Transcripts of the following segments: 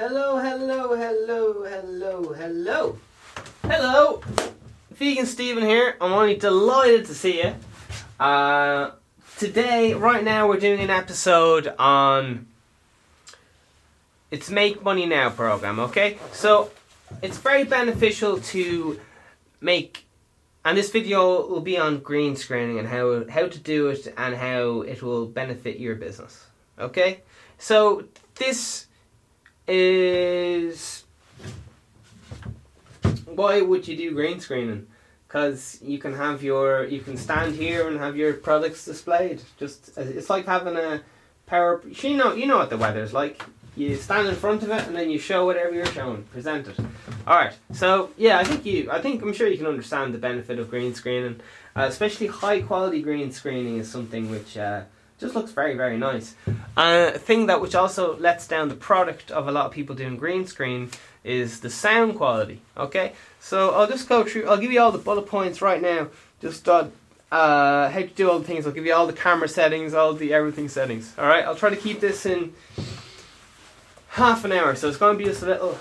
Hello, hello, hello, hello, hello. Hello! Vegan Steven here. I'm only delighted to see you. Uh, today, right now, we're doing an episode on it's Make Money Now program, okay? So, it's very beneficial to make and this video will be on green screening and how how to do it and how it will benefit your business. Okay? So this is why would you do green screening? Because you can have your you can stand here and have your products displayed. Just it's like having a power. You know you know what the weather's like. You stand in front of it and then you show whatever you're showing. Present it. All right. So yeah, I think you. I think I'm sure you can understand the benefit of green screening, uh, especially high quality green screening is something which. Uh, just looks very very nice. Uh, a thing that which also lets down the product of a lot of people doing green screen is the sound quality. Okay, so I'll just go through. I'll give you all the bullet points right now. Just uh, uh, how to do all the things. I'll give you all the camera settings, all the everything settings. All right, I'll try to keep this in half an hour. So it's going to be just a little,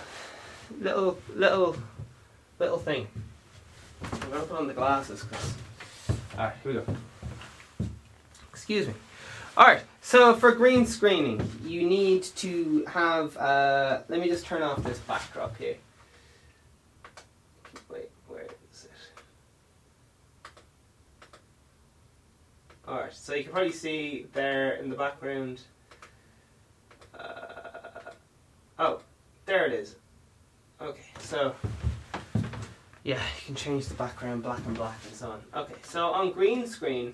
little, little, little thing. I'm going to put on the glasses because. All right, here we go. Excuse me. Alright, so for green screening, you need to have, uh, let me just turn off this backdrop here. Wait, where is it? Alright, so you can probably see there in the background. Uh, oh, there it is. Okay, so yeah, you can change the background black and black and so on. Okay, so on green screen,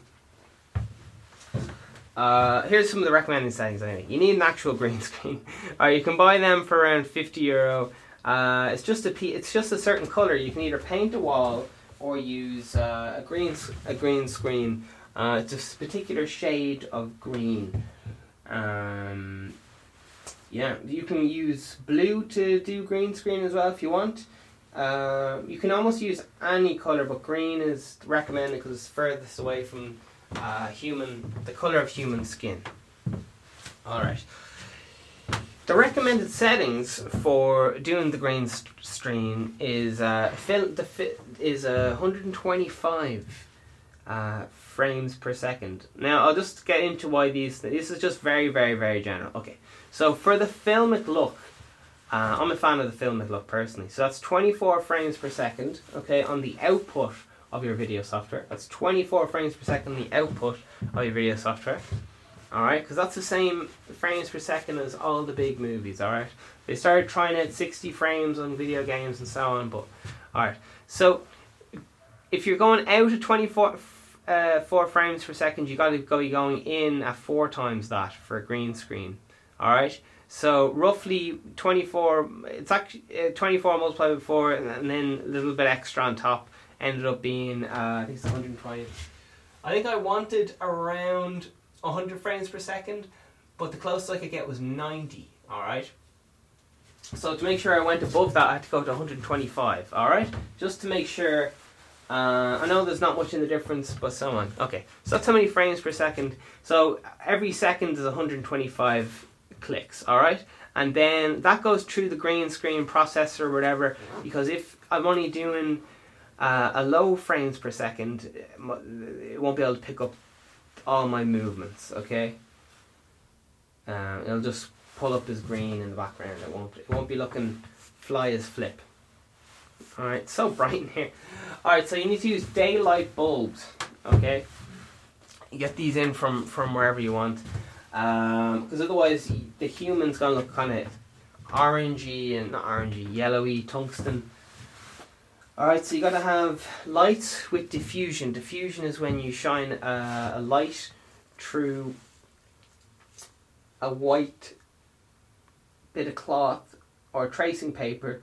uh, here's some of the recommended settings anyway. You need an actual green screen. uh, you can buy them for around 50 euro. Uh, it's just a it's just a certain color. You can either paint a wall or use uh, a green a green screen. Uh, it's a particular shade of green. Um, yeah, you can use blue to do green screen as well if you want. Uh, you can almost use any color, but green is recommended because it's furthest away from uh, human, the color of human skin. All right. The recommended settings for doing the grain st- stream is uh, fil- the fi- is uh, 125 uh, frames per second. Now I'll just get into why these. Th- this is just very, very, very general. Okay, so for the filmic look, uh, I'm a fan of the filmic look personally. So that's 24 frames per second. Okay, on the output of your video software. That's 24 frames per second the output of your video software. Alright, because that's the same frames per second as all the big movies, alright? They started trying out 60 frames on video games and so on, but alright. So, if you're going out at 24 uh, four frames per second, you got to go going in at four times that for a green screen. Alright? So roughly 24, it's actually uh, 24 multiplied by 4 and then a little bit extra on top ended up being uh, I think it's 120. I think I wanted around 100 frames per second, but the closest I could get was 90. All right. So to make sure I went above that, I had to go to 125. All right, just to make sure. Uh, I know there's not much in the difference, but so on. Okay, so that's how many frames per second. So every second is 125 clicks. All right, and then that goes through the green screen processor or whatever. Because if I'm only doing uh, a low frames per second, it won't be able to pick up all my movements. Okay, uh, it'll just pull up as green in the background. It won't. It won't be looking fly as flip. All right, so bright in here. All right, so you need to use daylight bulbs. Okay, you get these in from from wherever you want, because um, otherwise the human's gonna look kind of orangey and not orangey, yellowy, tungsten. Alright, so you gotta have light with diffusion. Diffusion is when you shine a, a light through a white bit of cloth or tracing paper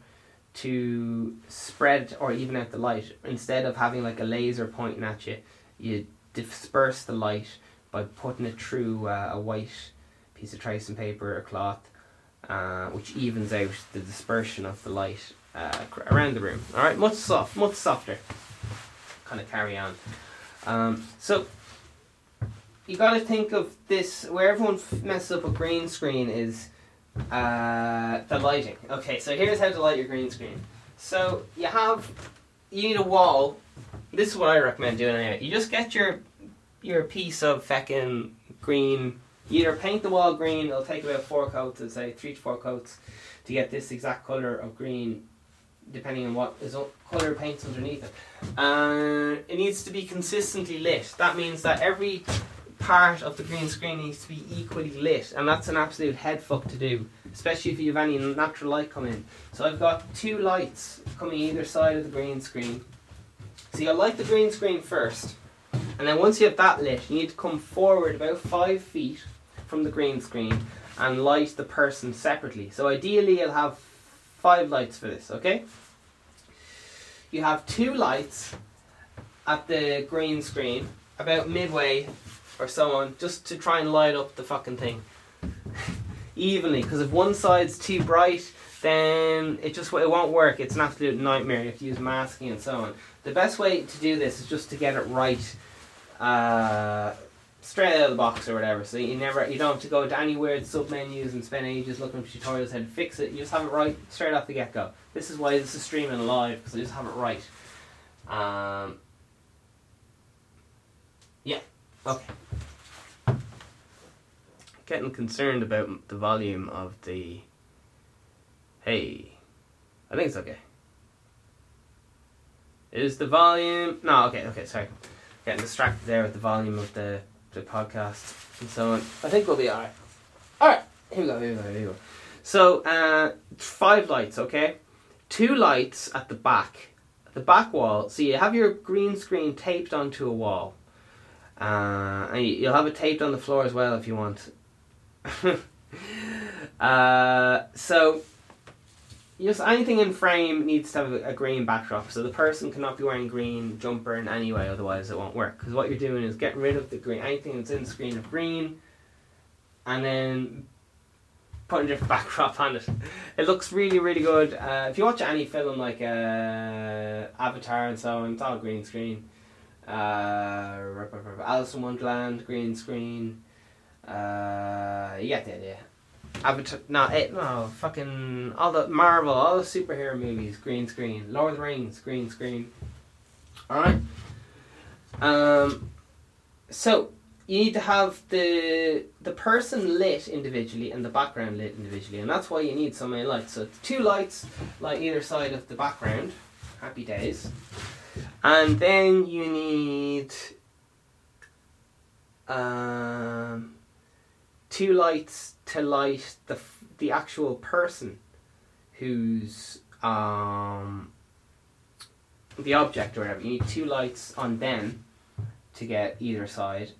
to spread or even out the light. Instead of having like a laser pointing at you, you disperse the light by putting it through uh, a white piece of tracing paper or cloth, uh, which evens out the dispersion of the light uh, around the room. All right, much soft, much softer. Kind of carry on. Um, so you got to think of this where everyone messes up a green screen is uh, the lighting. Okay, so here's how to light your green screen. So you have, you need a wall. This is what I recommend doing anyway. You just get your your piece of feckin' green. You either paint the wall green. It'll take about four coats, I'd say three to four coats, to get this exact color of green, depending on what is color paints underneath it. Uh, it needs to be consistently lit. That means that every part of the green screen needs to be equally lit, and that's an absolute head fuck to do, especially if you have any natural light coming in. So I've got two lights coming either side of the green screen. So you'll light the green screen first, and then once you have that lit, you need to come forward about five feet from the green screen and light the person separately. So ideally, you'll have five lights for this, okay? You have two lights at the green screen about midway or so on, just to try and light up the fucking thing evenly. Because if one side's too bright, then it just it won't work. It's an absolute nightmare. You have to use masking and so on. The best way to do this is just to get it right, uh, straight out of the box or whatever. So you never you don't have to go to any weird sub menus and spend ages looking for tutorials how to fix it. You just have it right straight off the get go. This is why this is streaming live because I just have it right. Um, yeah. Okay getting concerned about the volume of the. Hey, I think it's okay. Is the volume? No, okay, okay, sorry. Getting distracted there with the volume of the the podcast and so on. I think we'll be alright. Alright, here we go, here we go, here we go. So, uh, five lights, okay? Two lights at the back. the back wall, so you have your green screen taped onto a wall. Uh, and you'll have it taped on the floor as well if you want. uh, so, just anything in frame needs to have a, green backdrop. So the person cannot be wearing green jumper in any way, otherwise it won't work. Because what you're doing is getting rid of the green, anything that's in the screen of green, and then putting different backdrop on it. It looks really, really good. Uh, if you watch any film like uh, Avatar and so on, it's all green screen. Uh, Alice in Wonderland, green screen. Uh, you get the idea. Avatar, no, it, no, fucking all the Marvel, all the superhero movies, green screen. Lord of the Rings, green screen. All right. Um, so you need to have the the person lit individually and the background lit individually, and that's why you need so many lights. So two lights, like either side of the background. Happy days. And then you need um two lights to light the the actual person who's um the object or whatever. You need two lights on them to get either side.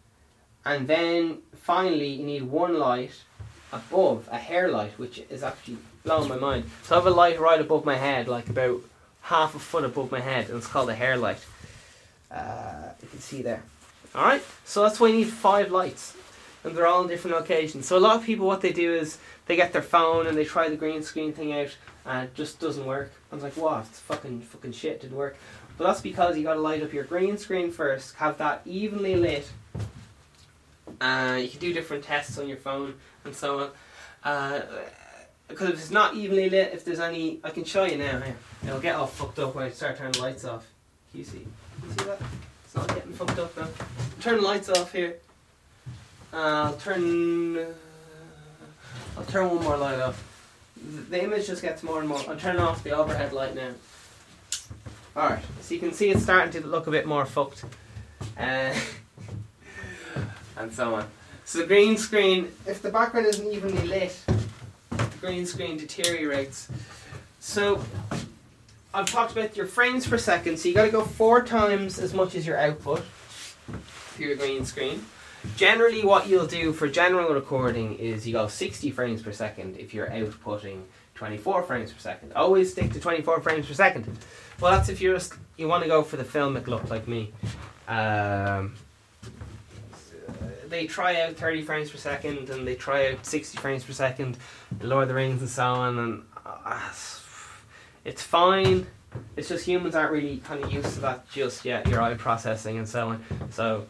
And then finally you need one light above, a hair light, which is actually blowing my mind. So I have a light right above my head, like about half a foot above my head, and it's called a hair light. Uh, you can see there. Alright, so that's why you need five lights and they're all in different locations. So a lot of people, what they do is they get their phone and they try the green screen thing out, and it just doesn't work. I was like, what? It's fucking fucking shit. Didn't work. But that's because you got to light up your green screen first, have that evenly lit. Uh, you can do different tests on your phone and so on. Uh, because if it's not evenly lit, if there's any, I can show you now. Here. It'll get all fucked up when I start turning the lights off. Can you see? Can you see that? It's not getting fucked up now. Turn the lights off here. Uh, I'll turn. I'll turn one more light off. The image just gets more and more. I'm turning off the overhead light now. Alright, so you can see it's starting to look a bit more fucked. Uh, and so on. So the green screen, if the background isn't evenly lit, the green screen deteriorates. So I've talked about your frames per second, so you gotta go four times as much as your output for your green screen. Generally, what you'll do for general recording is you go 60 frames per second if you're outputting 24 frames per second. Always stick to 24 frames per second. Well, that's if you're you want to go for the filmic look like me. Um, they try out 30 frames per second and they try out 60 frames per second, Lord of the Rings and so on, and uh, it's fine. It's just humans aren't really kind of used to that just yet, your eye processing and so on. So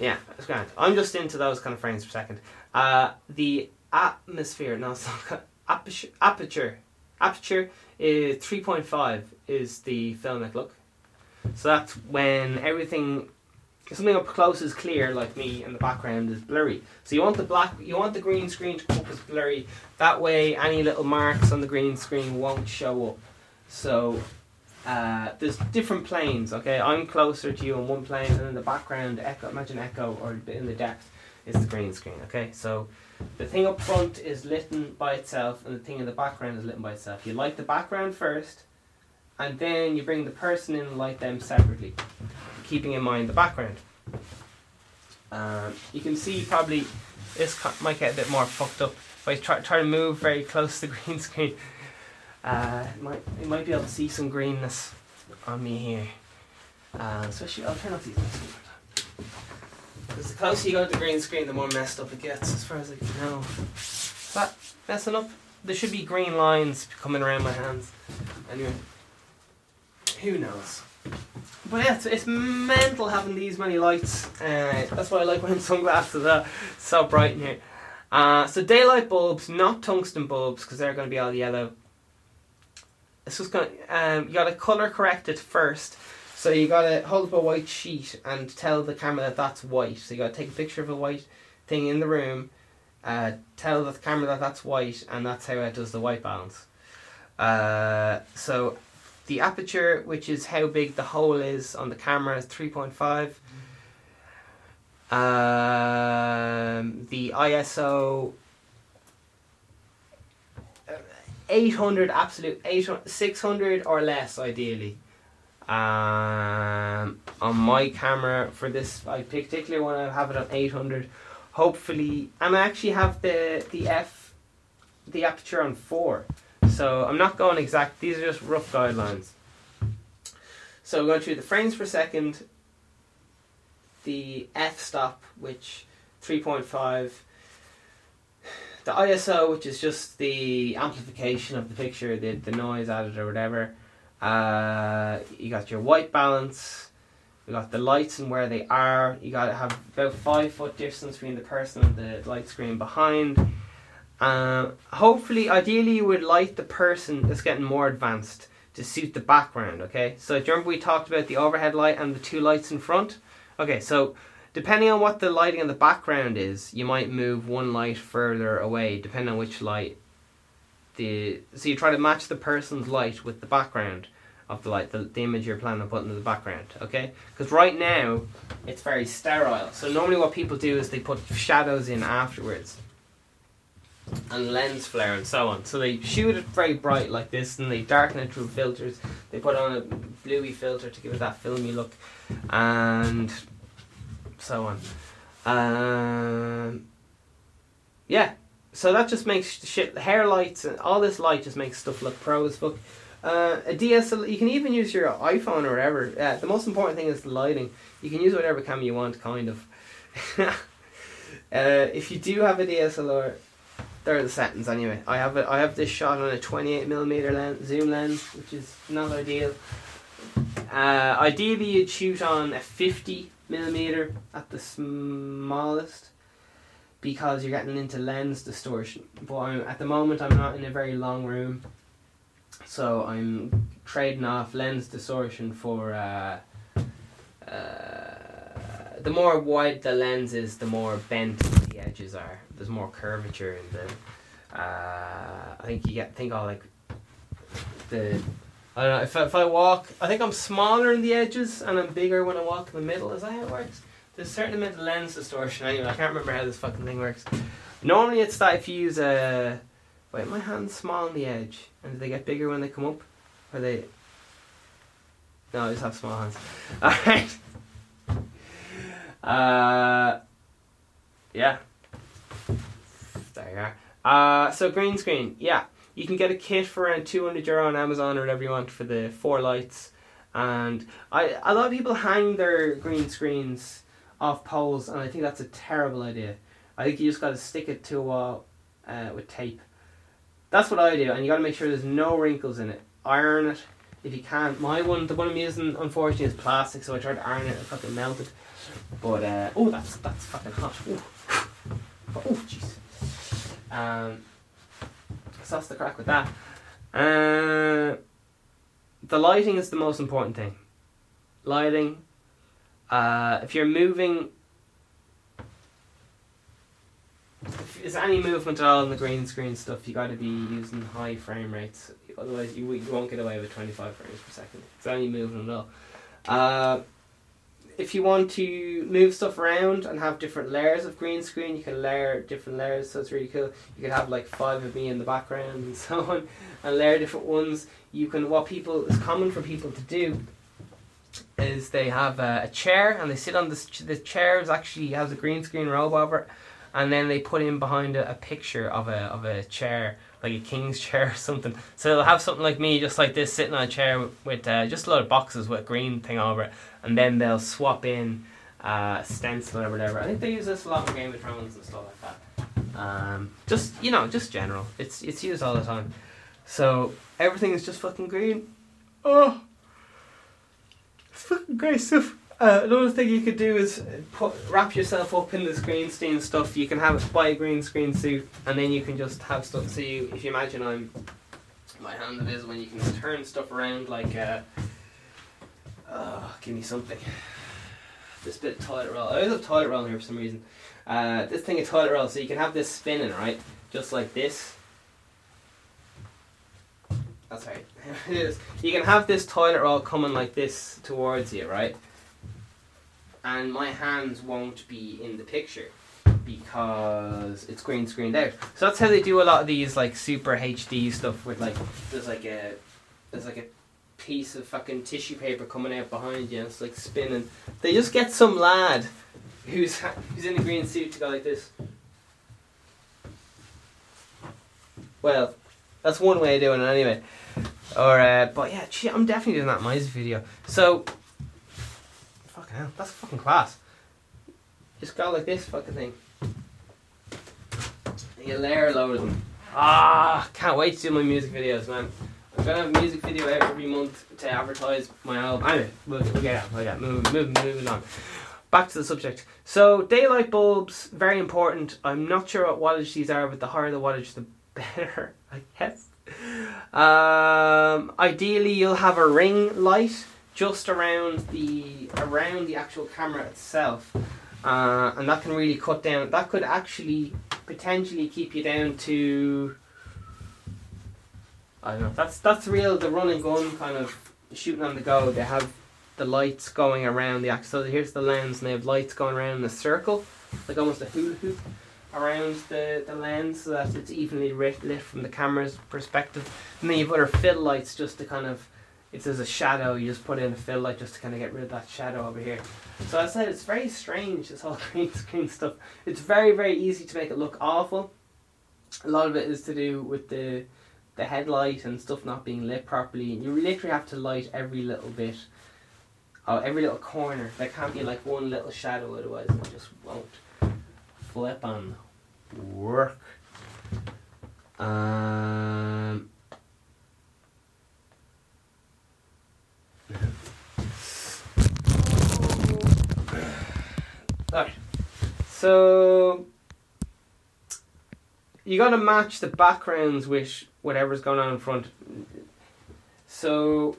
yeah, it's grand. I'm just into those kind of frames per second. Uh, the atmosphere, no, it's not, aperture aperture is 3.5 is the filmic look. So that's when everything something up close is clear like me and the background is blurry. So you want the black you want the green screen to come up as blurry. That way any little marks on the green screen won't show up. So uh, there's different planes, okay? I'm closer to you on one plane and in the background echo imagine echo or in the depth is the green screen, okay? So the thing up front is lit by itself and the thing in the background is lit by itself. You light the background first and then you bring the person in and light them separately, keeping in mind the background. Um, you can see probably this might get a bit more fucked up if I try, try to move very close to the green screen. Uh, might, you might be able to see some greenness on me here. Uh, especially, I'll turn off these lights Because the closer you go to the green screen, the more messed up it gets, as far as I can tell. That messing up? There should be green lines coming around my hands. Anyway, who knows? But yeah, it's, it's mental having these many lights. Uh, that's why I like wearing sunglasses. Uh, so bright in here. Uh, so daylight bulbs, not tungsten bulbs, because they're going to be all yellow. It's just going. Um, you got to color correct it first. So you got to hold up a white sheet and tell the camera that that's white. So you got to take a picture of a white thing in the room, uh, tell the camera that that's white, and that's how it does the white balance. Uh, so the aperture, which is how big the hole is on the camera, is 3.5. Um, the ISO 800 absolute 800, 600 or less ideally. Um, on my camera for this I particularly want to have it on 800 hopefully and I actually have the the f the aperture on 4 so I'm not going exact, these are just rough guidelines. So going through the frames per second, the f-stop, which 3.5, the ISO, which is just the amplification of the picture, the, the noise added or whatever. Uh, you got your white balance, you got the lights and where they are. You got to have about five foot distance between the person and the light screen behind. Um, hopefully, ideally, you would light the person that's getting more advanced to suit the background. Okay, so do you remember we talked about the overhead light and the two lights in front? Okay, so depending on what the lighting in the background is, you might move one light further away, depending on which light. The so you try to match the person's light with the background of the light, the, the image you're planning on putting in the background. Okay, because right now it's very sterile. So normally, what people do is they put shadows in afterwards and lens flare and so on. So they shoot it very bright like this and they darken it through filters. They put on a bluey filter to give it that filmy look and so on. Um, yeah, so that just makes the shit, the hair lights and all this light just makes stuff look pro as fuck. Uh, a DSLR, you can even use your iPhone or whatever. Uh, the most important thing is the lighting. You can use whatever camera you want, kind of. uh, if you do have a DSLR, there are the settings anyway. I have it. I have this shot on a 28 millimeter lens, zoom lens, which is not ideal. Uh, ideally, you'd shoot on a 50 millimeter at the smallest because you're getting into lens distortion. But I'm, at the moment, I'm not in a very long room, so I'm trading off lens distortion for. Uh, uh, the more wide the lens is, the more bent the edges are there's more curvature in the. Uh, I think you get think all like the. I don't know if if I walk, I think I'm smaller in the edges and I'm bigger when I walk in the middle. Is that how it works? There's a certain amount of lens distortion. Anyway, I can't remember how this fucking thing works. Normally, it's that if you use a. Wait, my hand's small on the edge, and do they get bigger when they come up? Or they. No, I just have small hands. Alright. Uh, yeah. There you are. Uh, so green screen, yeah. You can get a kit for around 200 euro on Amazon or whatever you want for the four lights. And I, a lot of people hang their green screens off poles, and I think that's a terrible idea. I think you just got to stick it to a wall uh, with tape. That's what I do, and you got to make sure there's no wrinkles in it. Iron it if you can. My one, the one I'm using, unfortunately, is plastic, so I tried to iron it, it fucking melted. But uh, oh, that's that's fucking hot. Oh, jeez. Um, that's the crack with that. Uh, the lighting is the most important thing. Lighting. Uh, if you're moving, if there's any movement at all in the green screen stuff, you got to be using high frame rates. Otherwise, you, you won't get away with 25 frames per second. It's any movement at all. Uh, if you want to move stuff around and have different layers of green screen, you can layer different layers, so it's really cool. You can have like five of me in the background and so on, and layer different ones. You can what people is common for people to do is they have a, a chair and they sit on this. The chair is actually has a green screen robe over it, and then they put in behind it a picture of a of a chair like a king's chair or something. So they'll have something like me, just like this, sitting on a chair with, with uh, just a lot of boxes with a green thing over it, and then they'll swap in uh, stencil or whatever. I think they use this a lot in Game of Thrones and stuff like that. Um, just you know, just general. It's it's used all the time. So everything is just fucking green. Oh, it's fucking great stuff. Uh, another thing you could do is put, wrap yourself up in this green screen stuff. You can have buy a green screen suit, and then you can just have stuff. So you, if you imagine I'm my hand it is when you can turn stuff around like. Uh, oh, give me something. This bit of toilet roll. I always have toilet roll here for some reason. Uh, this thing of toilet roll, so you can have this spinning right, just like this. That's right. it is. You can have this toilet roll coming like this towards you, right? and my hands won't be in the picture because it's green screened out. So that's how they do a lot of these like super HD stuff with like there's like a there's like a piece of fucking tissue paper coming out behind you and it's like spinning. They just get some lad who's who's in a green suit to go like this. Well, that's one way of doing it anyway. Or uh, but yeah, gee, I'm definitely doing that my video. So Fucking hell, that's fucking class. Just go like this fucking thing. And you layer a load of them. Ah, can't wait to do my music videos, man. I'm gonna have a music video every month to advertise my album. Anyway, we'll, get out. We'll get moving, moving, moving on. Back to the subject. So, daylight bulbs, very important. I'm not sure what wattage these are, but the higher the wattage, the better, I guess. Um, ideally, you'll have a ring light just around the around the actual camera itself, uh, and that can really cut down. That could actually potentially keep you down to. I don't know. That's that's real. The run and gun kind of shooting on the go. They have the lights going around the axle. So here's the lens, and they have lights going around in a circle, like almost a hula hoop around the, the lens so that it's evenly lit, lit from the camera's perspective. And then you've other fill lights just to kind of if there's a shadow, you just put in a fill light just to kind of get rid of that shadow over here. So I said it's very strange this whole green screen stuff. It's very very easy to make it look awful. A lot of it is to do with the the headlight and stuff not being lit properly. You literally have to light every little bit, oh, every little corner. There can't be like one little shadow, otherwise it just won't flip on work. Um, Alright. So you gotta match the backgrounds with whatever's going on in front. So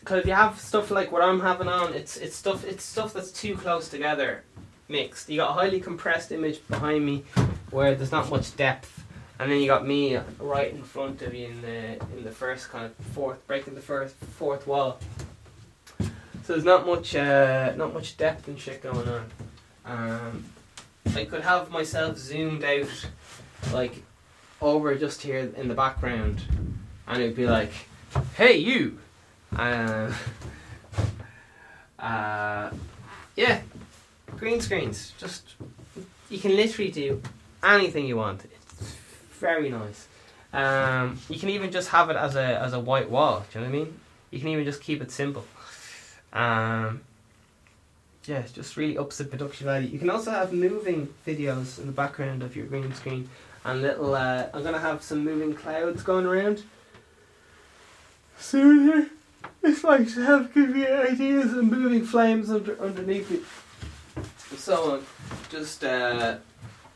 because if you have stuff like what I'm having on, it's it's stuff it's stuff that's too close together mixed. You got a highly compressed image behind me where there's not much depth and then you got me right in front of you in the in the first kind of fourth breaking the first fourth wall. So there's not much uh, not much depth and shit going on. Um, I could have myself zoomed out like over just here in the background, and it'd be like, "Hey you," uh, uh, yeah, green screens. Just you can literally do anything you want It's very nice. Um, you can even just have it as a as a white wall. Do you know what I mean? You can even just keep it simple. Um, yeah, it just really ups the production value. You can also have moving videos in the background of your green screen, and little. Uh, I'm gonna have some moving clouds going around soon here. It's like to have give you ideas and moving flames under underneath it. and So on, just. Uh,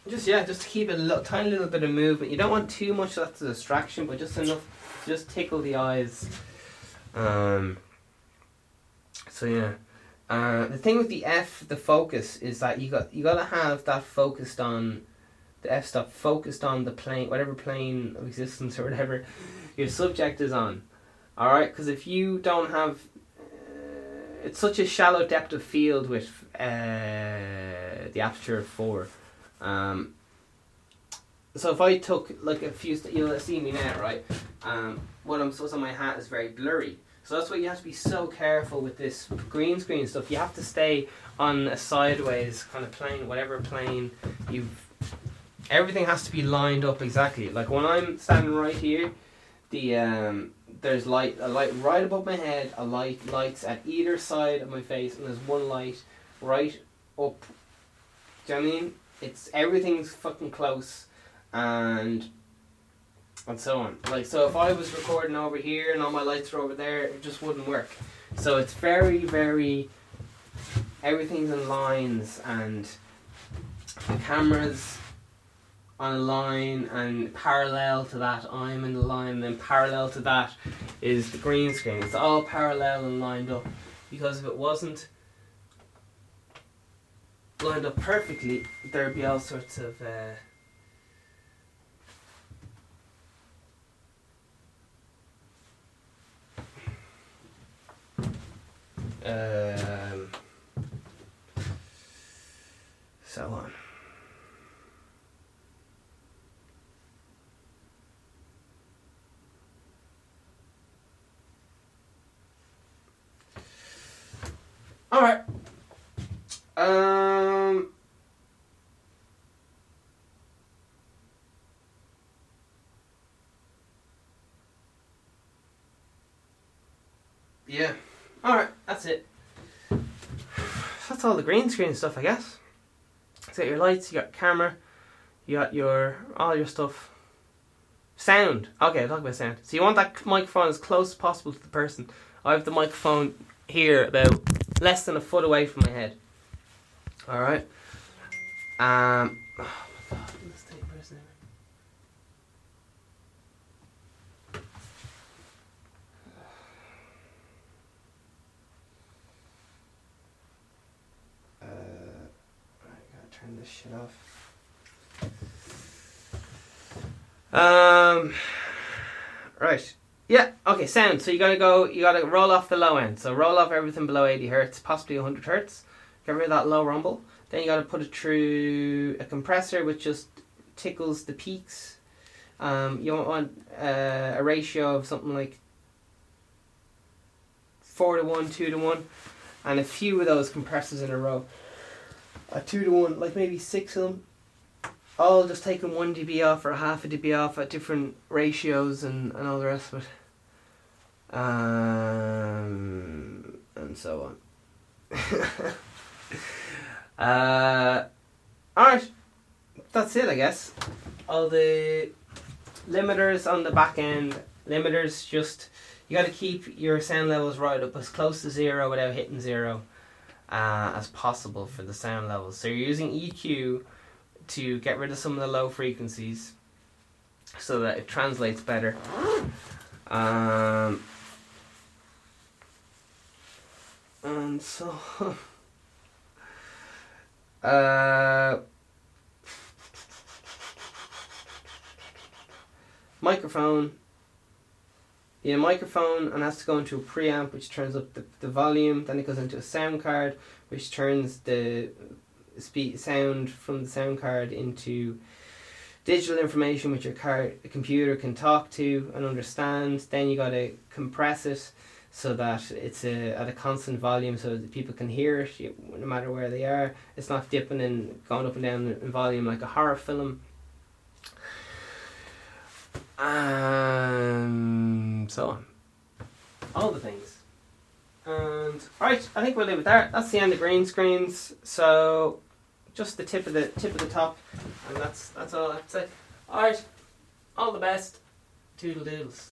Just yeah, just to keep a little, tiny little bit of movement. You don't want too much that's a distraction, but just enough to just tickle the eyes. Um. So yeah, uh, the thing with the f, the focus is that you got you gotta have that focused on the f stop focused on the plane, whatever plane of existence or whatever your subject is on. All right, because if you don't have, uh, it's such a shallow depth of field with uh, the aperture of four. Um, so if I took like a few, st- you'll see me now, right? Um, what I'm supposed on my hat is very blurry. So that's why you have to be so careful with this green screen stuff. You have to stay on a sideways kind of plane, whatever plane you've. Everything has to be lined up exactly. Like when I'm standing right here, the um, there's light a light right above my head, a light lights at either side of my face, and there's one light right up. Do you know I mean? It's everything's fucking close, and and so on. Like so, if I was recording over here and all my lights were over there, it just wouldn't work. So it's very very. Everything's in lines and the cameras on a line and parallel to that I'm in the line and then parallel to that is the green screen. It's all parallel and lined up because if it wasn't lined up perfectly there'd be all sorts of uh, um, so on. All right. Um. Yeah. All right. That's it. That's all the green screen stuff, I guess. You got your lights. You got camera. You got your all your stuff. Sound. Okay, talk about sound. So you want that microphone as close as possible to the person. I have the microphone here about less than a foot away from my head. All right. Um. Oh my God, let's take person Uh, I gotta this shit off. Um. Right. Yeah, okay, sound. So you gotta go, you gotta roll off the low end. So roll off everything below 80 hertz, possibly 100 hertz. Get rid of that low rumble. Then you gotta put it through a compressor which just tickles the peaks. Um, you want uh, a ratio of something like 4 to 1, 2 to 1, and a few of those compressors in a row. A 2 to 1, like maybe 6 of them all just taking one dB off or half a dB off at different ratios and, and all the rest of it. Um, and so on. uh, Alright, that's it, I guess. All the limiters on the back end, limiters just, you got to keep your sound levels right up as close to zero without hitting zero uh, as possible for the sound levels. So you're using EQ to get rid of some of the low frequencies so that it translates better. Um, and so, uh, microphone. Yeah, microphone and has to go into a preamp which turns up the, the volume. Then it goes into a sound card which turns the speed sound from the sound card into digital information which your car computer can talk to and understand. Then you got to compress it so that it's a, at a constant volume so that people can hear it no matter where they are. It's not dipping and going up and down in volume like a horror film. Um, so on. All the things. And right, I think we'll leave it there. That's the end of green screens. So just the tip of the tip of the top, and that's that's all I have to say. All right, all the best. Toodle doodles.